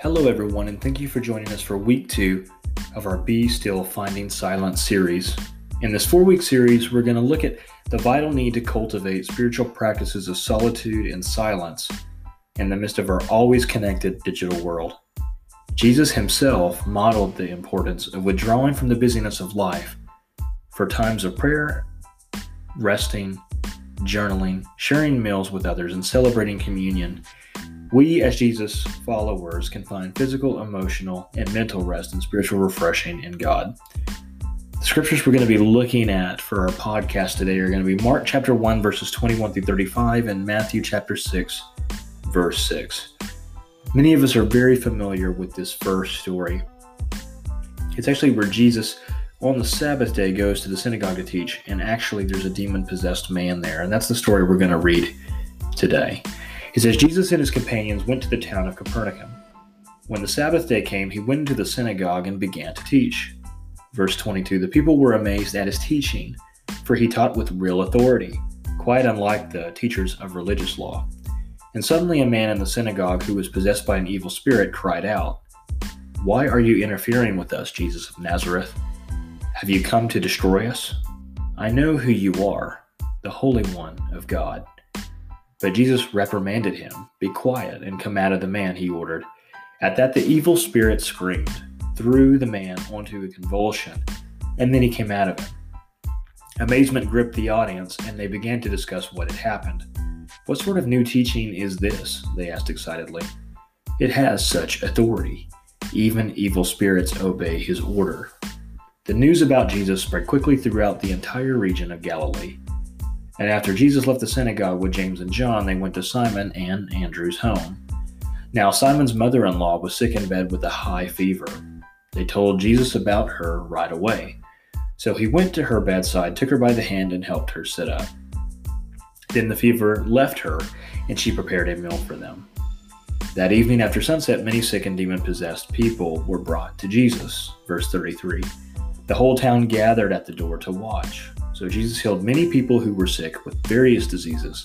Hello, everyone, and thank you for joining us for week two of our Be Still Finding Silence series. In this four week series, we're going to look at the vital need to cultivate spiritual practices of solitude and silence in the midst of our always connected digital world. Jesus himself modeled the importance of withdrawing from the busyness of life for times of prayer, resting, journaling, sharing meals with others, and celebrating communion we, as Jesus followers, can find physical, emotional, and mental rest and spiritual refreshing in God. The scriptures we're going to be looking at for our podcast today are going to be Mark chapter 1, verses 21 through 35, and Matthew chapter 6, verse 6. Many of us are very familiar with this first story. It's actually where Jesus, on the Sabbath day, goes to the synagogue to teach, and actually there's a demon possessed man there. And that's the story we're going to read today. He says Jesus and his companions went to the town of Capernaum. When the Sabbath day came, he went into the synagogue and began to teach. Verse 22 The people were amazed at his teaching, for he taught with real authority, quite unlike the teachers of religious law. And suddenly a man in the synagogue who was possessed by an evil spirit cried out, Why are you interfering with us, Jesus of Nazareth? Have you come to destroy us? I know who you are, the Holy One of God. But Jesus reprimanded him. Be quiet and come out of the man, he ordered. At that, the evil spirit screamed, threw the man onto a convulsion, and then he came out of him. Amazement gripped the audience, and they began to discuss what had happened. What sort of new teaching is this? They asked excitedly. It has such authority. Even evil spirits obey his order. The news about Jesus spread quickly throughout the entire region of Galilee. And after Jesus left the synagogue with James and John, they went to Simon and Andrew's home. Now, Simon's mother in law was sick in bed with a high fever. They told Jesus about her right away. So he went to her bedside, took her by the hand, and helped her sit up. Then the fever left her, and she prepared a meal for them. That evening after sunset, many sick and demon possessed people were brought to Jesus. Verse 33. The whole town gathered at the door to watch. So Jesus healed many people who were sick with various diseases,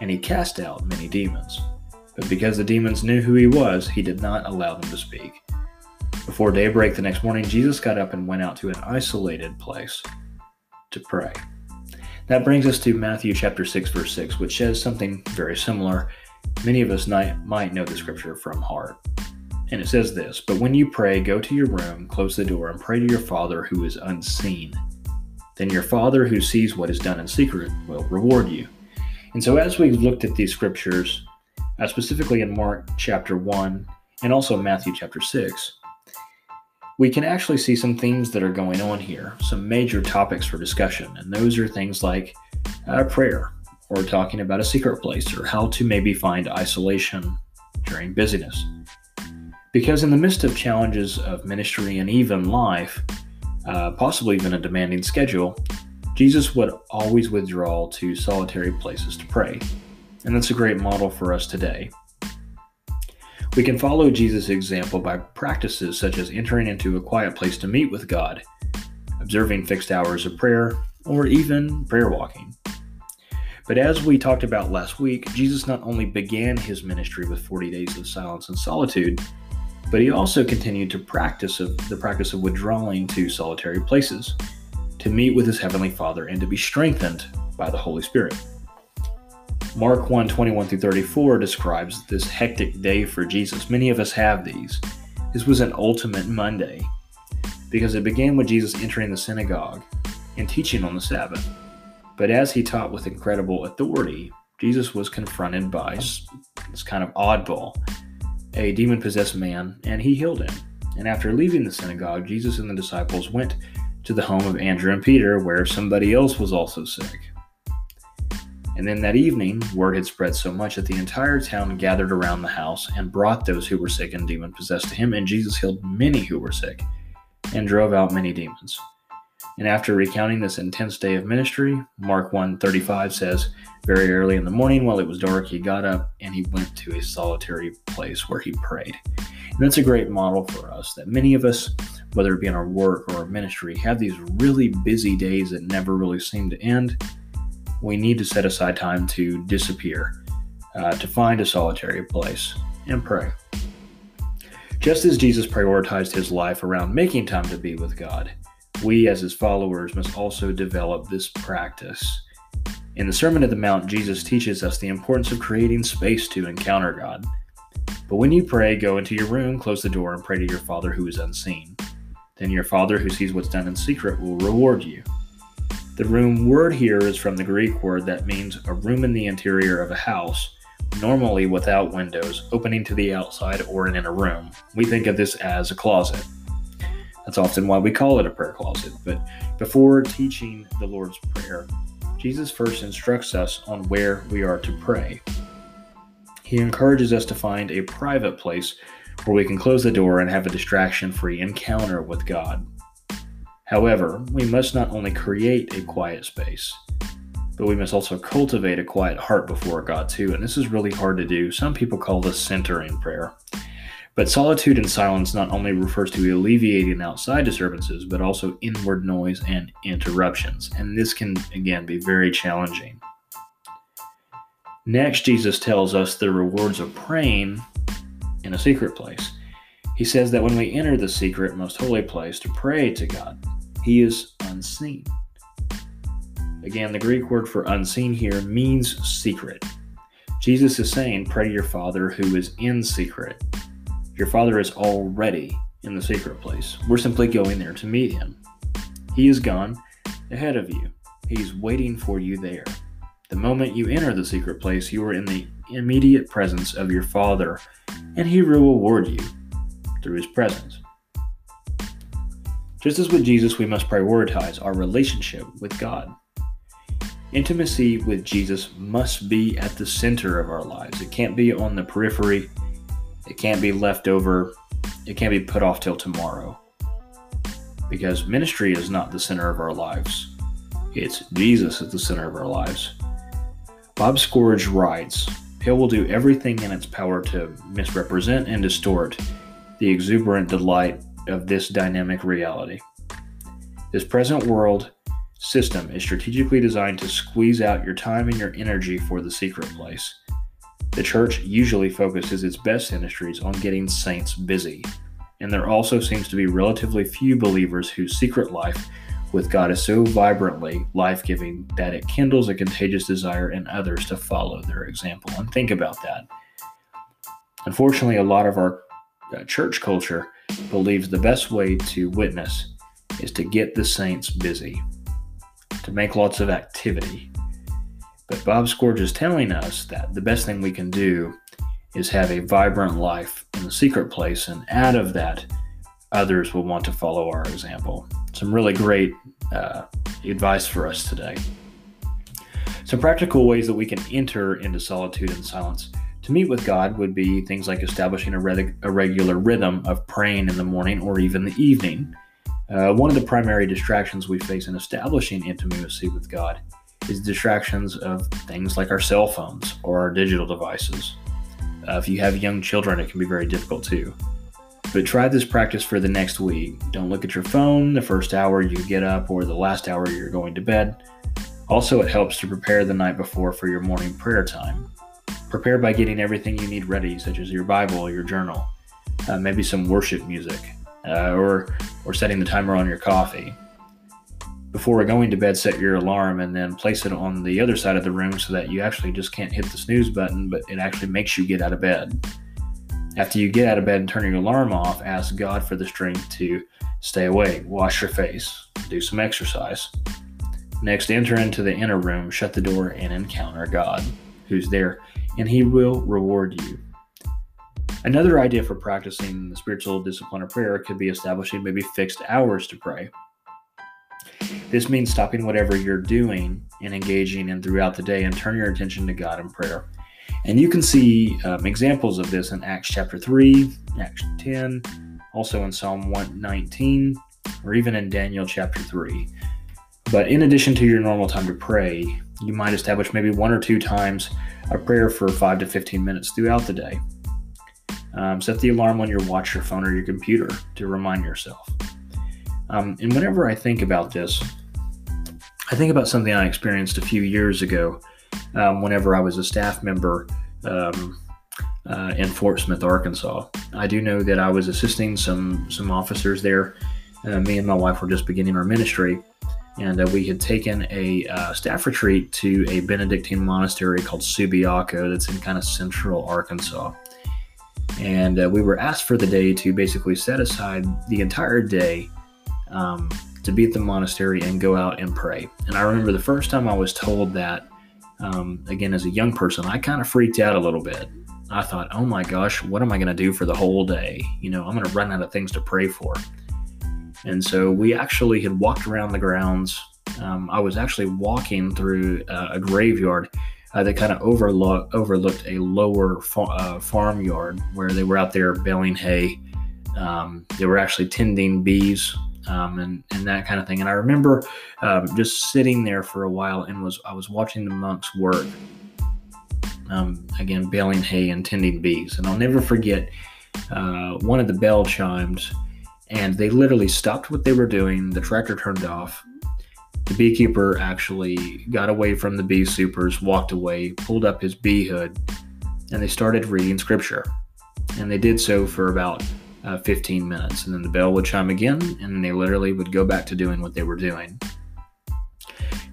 and he cast out many demons. But because the demons knew who he was, he did not allow them to speak. Before daybreak the next morning, Jesus got up and went out to an isolated place to pray. That brings us to Matthew chapter 6 verse 6, which says something very similar. Many of us might know the scripture from heart. And it says this, "But when you pray, go to your room, close the door, and pray to your Father who is unseen." Then your Father who sees what is done in secret will reward you. And so, as we've looked at these scriptures, uh, specifically in Mark chapter 1 and also Matthew chapter 6, we can actually see some themes that are going on here, some major topics for discussion. And those are things like uh, prayer, or talking about a secret place, or how to maybe find isolation during busyness. Because in the midst of challenges of ministry and even life, uh, possibly even a demanding schedule, Jesus would always withdraw to solitary places to pray. And that's a great model for us today. We can follow Jesus' example by practices such as entering into a quiet place to meet with God, observing fixed hours of prayer, or even prayer walking. But as we talked about last week, Jesus not only began his ministry with 40 days of silence and solitude, but he also continued to practice of the practice of withdrawing to solitary places to meet with his heavenly Father and to be strengthened by the Holy Spirit. Mark 1 21 through 34 describes this hectic day for Jesus. Many of us have these. This was an ultimate Monday because it began with Jesus entering the synagogue and teaching on the Sabbath. But as he taught with incredible authority, Jesus was confronted by this kind of oddball a demon possessed man, and he healed him. And after leaving the synagogue, Jesus and the disciples went to the home of Andrew and Peter, where somebody else was also sick. And then that evening, word had spread so much that the entire town gathered around the house and brought those who were sick and demon possessed to him, and Jesus healed many who were sick and drove out many demons. And after recounting this intense day of ministry, Mark 1:35 says, "Very early in the morning while it was dark, he got up and he went to a solitary place where he prayed." And that's a great model for us that many of us, whether it be in our work or our ministry, have these really busy days that never really seem to end. We need to set aside time to disappear, uh, to find a solitary place and pray. Just as Jesus prioritized his life around making time to be with God, we as his followers must also develop this practice. In the Sermon of the Mount, Jesus teaches us the importance of creating space to encounter God. But when you pray, go into your room, close the door, and pray to your Father who is unseen. Then your Father who sees what's done in secret will reward you. The room word here is from the Greek word that means a room in the interior of a house, normally without windows, opening to the outside or in a room. We think of this as a closet. That's often why we call it a prayer closet. But before teaching the Lord's Prayer, Jesus first instructs us on where we are to pray. He encourages us to find a private place where we can close the door and have a distraction free encounter with God. However, we must not only create a quiet space, but we must also cultivate a quiet heart before God too. And this is really hard to do. Some people call this centering prayer. But solitude and silence not only refers to alleviating outside disturbances, but also inward noise and interruptions. And this can, again, be very challenging. Next, Jesus tells us the rewards of praying in a secret place. He says that when we enter the secret, most holy place to pray to God, He is unseen. Again, the Greek word for unseen here means secret. Jesus is saying, Pray to your Father who is in secret. Your Father is already in the secret place. We're simply going there to meet Him. He is gone ahead of you, He's waiting for you there. The moment you enter the secret place, you are in the immediate presence of your Father, and He will reward you through His presence. Just as with Jesus, we must prioritize our relationship with God. Intimacy with Jesus must be at the center of our lives. It can't be on the periphery, it can't be left over, it can't be put off till tomorrow. Because ministry is not the center of our lives, it's Jesus at the center of our lives. Bob Sorge writes Hell will do everything in its power to misrepresent and distort the exuberant delight of this dynamic reality. This present world system is strategically designed to squeeze out your time and your energy for the secret place. The church usually focuses its best industries on getting saints busy, and there also seems to be relatively few believers whose secret life with God is so vibrantly life giving that it kindles a contagious desire in others to follow their example. And think about that. Unfortunately, a lot of our uh, church culture believes the best way to witness is to get the saints busy, to make lots of activity. But Bob Sorge is telling us that the best thing we can do is have a vibrant life in the secret place, and out of that, others will want to follow our example. Some really great uh, advice for us today. Some practical ways that we can enter into solitude and silence to meet with God would be things like establishing a, a regular rhythm of praying in the morning or even the evening. Uh, one of the primary distractions we face in establishing intimacy with God is distractions of things like our cell phones or our digital devices. Uh, if you have young children, it can be very difficult too. But try this practice for the next week. Don't look at your phone the first hour you get up or the last hour you're going to bed. Also, it helps to prepare the night before for your morning prayer time. Prepare by getting everything you need ready, such as your Bible, your journal, uh, maybe some worship music, uh, or or setting the timer on your coffee. Before going to bed, set your alarm and then place it on the other side of the room so that you actually just can't hit the snooze button, but it actually makes you get out of bed. After you get out of bed and turn your alarm off, ask God for the strength to stay awake, wash your face, do some exercise. Next, enter into the inner room, shut the door, and encounter God, who's there, and He will reward you. Another idea for practicing the spiritual discipline of prayer could be establishing maybe fixed hours to pray. This means stopping whatever you're doing and engaging in throughout the day and turn your attention to God in prayer. And you can see um, examples of this in Acts chapter 3, Acts 10, also in Psalm 119, or even in Daniel chapter 3. But in addition to your normal time to pray, you might establish maybe one or two times a prayer for 5 to 15 minutes throughout the day. Um, set the alarm on your watch, your phone, or your computer to remind yourself. Um, and whenever I think about this, I think about something I experienced a few years ago um, whenever I was a staff member. Um, uh, in Fort Smith, Arkansas. I do know that I was assisting some some officers there. Uh, me and my wife were just beginning our ministry, and uh, we had taken a uh, staff retreat to a Benedictine monastery called Subiaco that's in kind of central Arkansas. And uh, we were asked for the day to basically set aside the entire day um, to be at the monastery and go out and pray. And I remember the first time I was told that, um, again, as a young person, I kind of freaked out a little bit. I thought, oh my gosh, what am I going to do for the whole day? You know, I'm going to run out of things to pray for. And so we actually had walked around the grounds. Um, I was actually walking through uh, a graveyard uh, that kind of overlook, overlooked a lower fa- uh, farmyard where they were out there baling hay. Um, they were actually tending bees um, and, and that kind of thing. And I remember um, just sitting there for a while and was I was watching the monks work. Um, again, baling hay and tending bees. And I'll never forget uh, one of the bell chimes and they literally stopped what they were doing. The tractor turned off. The beekeeper actually got away from the bee supers, walked away, pulled up his bee hood, and they started reading scripture. And they did so for about uh, 15 minutes. And then the bell would chime again, and they literally would go back to doing what they were doing.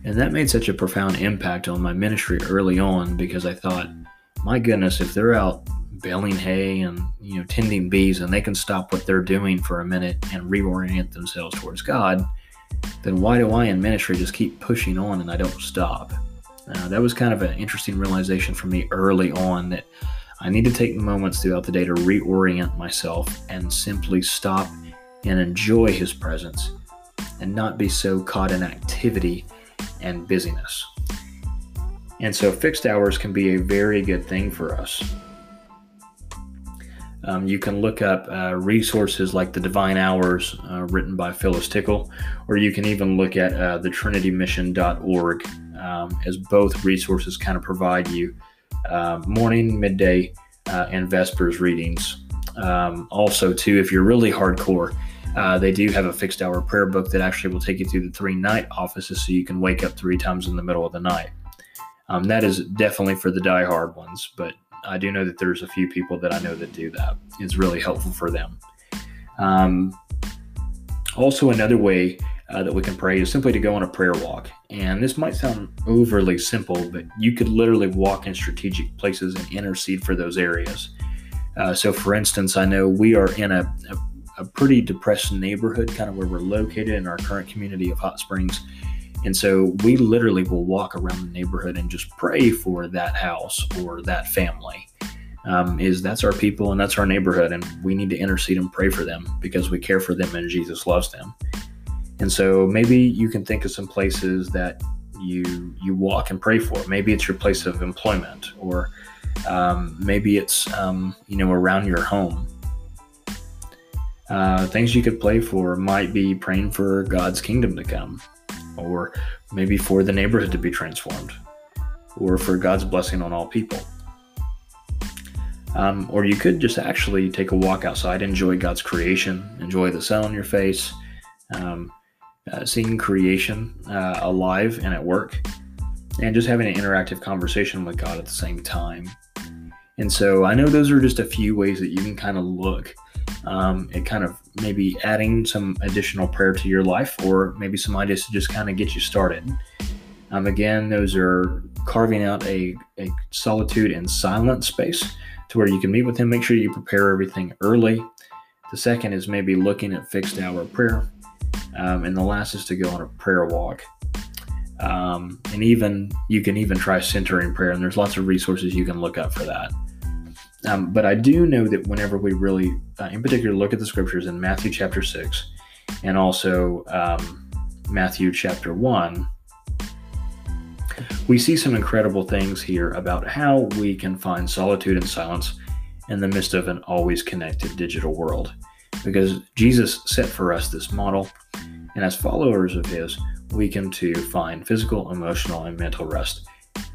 And that made such a profound impact on my ministry early on because I thought, my goodness, if they're out baling hay and you know tending bees and they can stop what they're doing for a minute and reorient themselves towards god then why do i in ministry just keep pushing on and i don't stop uh, that was kind of an interesting realization for me early on that i need to take moments throughout the day to reorient myself and simply stop and enjoy his presence and not be so caught in activity and busyness. And so fixed hours can be a very good thing for us. Um, you can look up uh, resources like the Divine Hours, uh, written by Phyllis Tickle, or you can even look at uh, the TrinityMission.org, um, as both resources kind of provide you uh, morning, midday, uh, and Vespers readings. Um, also, too, if you're really hardcore, uh, they do have a fixed hour prayer book that actually will take you through the three night offices so you can wake up three times in the middle of the night. Um, that is definitely for the die-hard ones, but I do know that there's a few people that I know that do that. It's really helpful for them. Um, also, another way uh, that we can pray is simply to go on a prayer walk. And this might sound overly simple, but you could literally walk in strategic places and intercede for those areas. Uh, so, for instance, I know we are in a, a, a pretty depressed neighborhood, kind of where we're located in our current community of Hot Springs. And so we literally will walk around the neighborhood and just pray for that house or that family. Um, is that's our people and that's our neighborhood, and we need to intercede and pray for them because we care for them and Jesus loves them. And so maybe you can think of some places that you you walk and pray for. Maybe it's your place of employment, or um, maybe it's um, you know around your home. Uh, things you could pray for might be praying for God's kingdom to come or maybe for the neighborhood to be transformed, or for God's blessing on all people. Um, or you could just actually take a walk outside, enjoy God's creation, enjoy the sun on your face, um, uh, seeing creation uh, alive and at work, and just having an interactive conversation with God at the same time. And so I know those are just a few ways that you can kind of look um, it kind of maybe adding some additional prayer to your life or maybe some ideas to just kind of get you started. Um, again, those are carving out a, a solitude and silent space to where you can meet with Him. Make sure you prepare everything early. The second is maybe looking at fixed hour prayer. Um, and the last is to go on a prayer walk. Um, and even you can even try centering prayer, and there's lots of resources you can look up for that. Um, but I do know that whenever we really, uh, in particular, look at the scriptures in Matthew chapter 6 and also um, Matthew chapter 1, we see some incredible things here about how we can find solitude and silence in the midst of an always connected digital world. Because Jesus set for us this model, and as followers of His, we can too find physical, emotional, and mental rest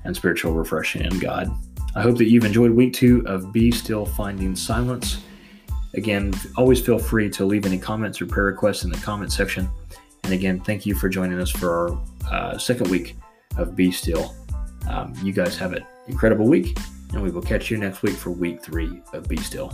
and spiritual refreshing in God. I hope that you've enjoyed week two of Be Still Finding Silence. Again, always feel free to leave any comments or prayer requests in the comment section. And again, thank you for joining us for our uh, second week of Be Still. Um, you guys have an incredible week, And we will catch you next week for week three of Be Still.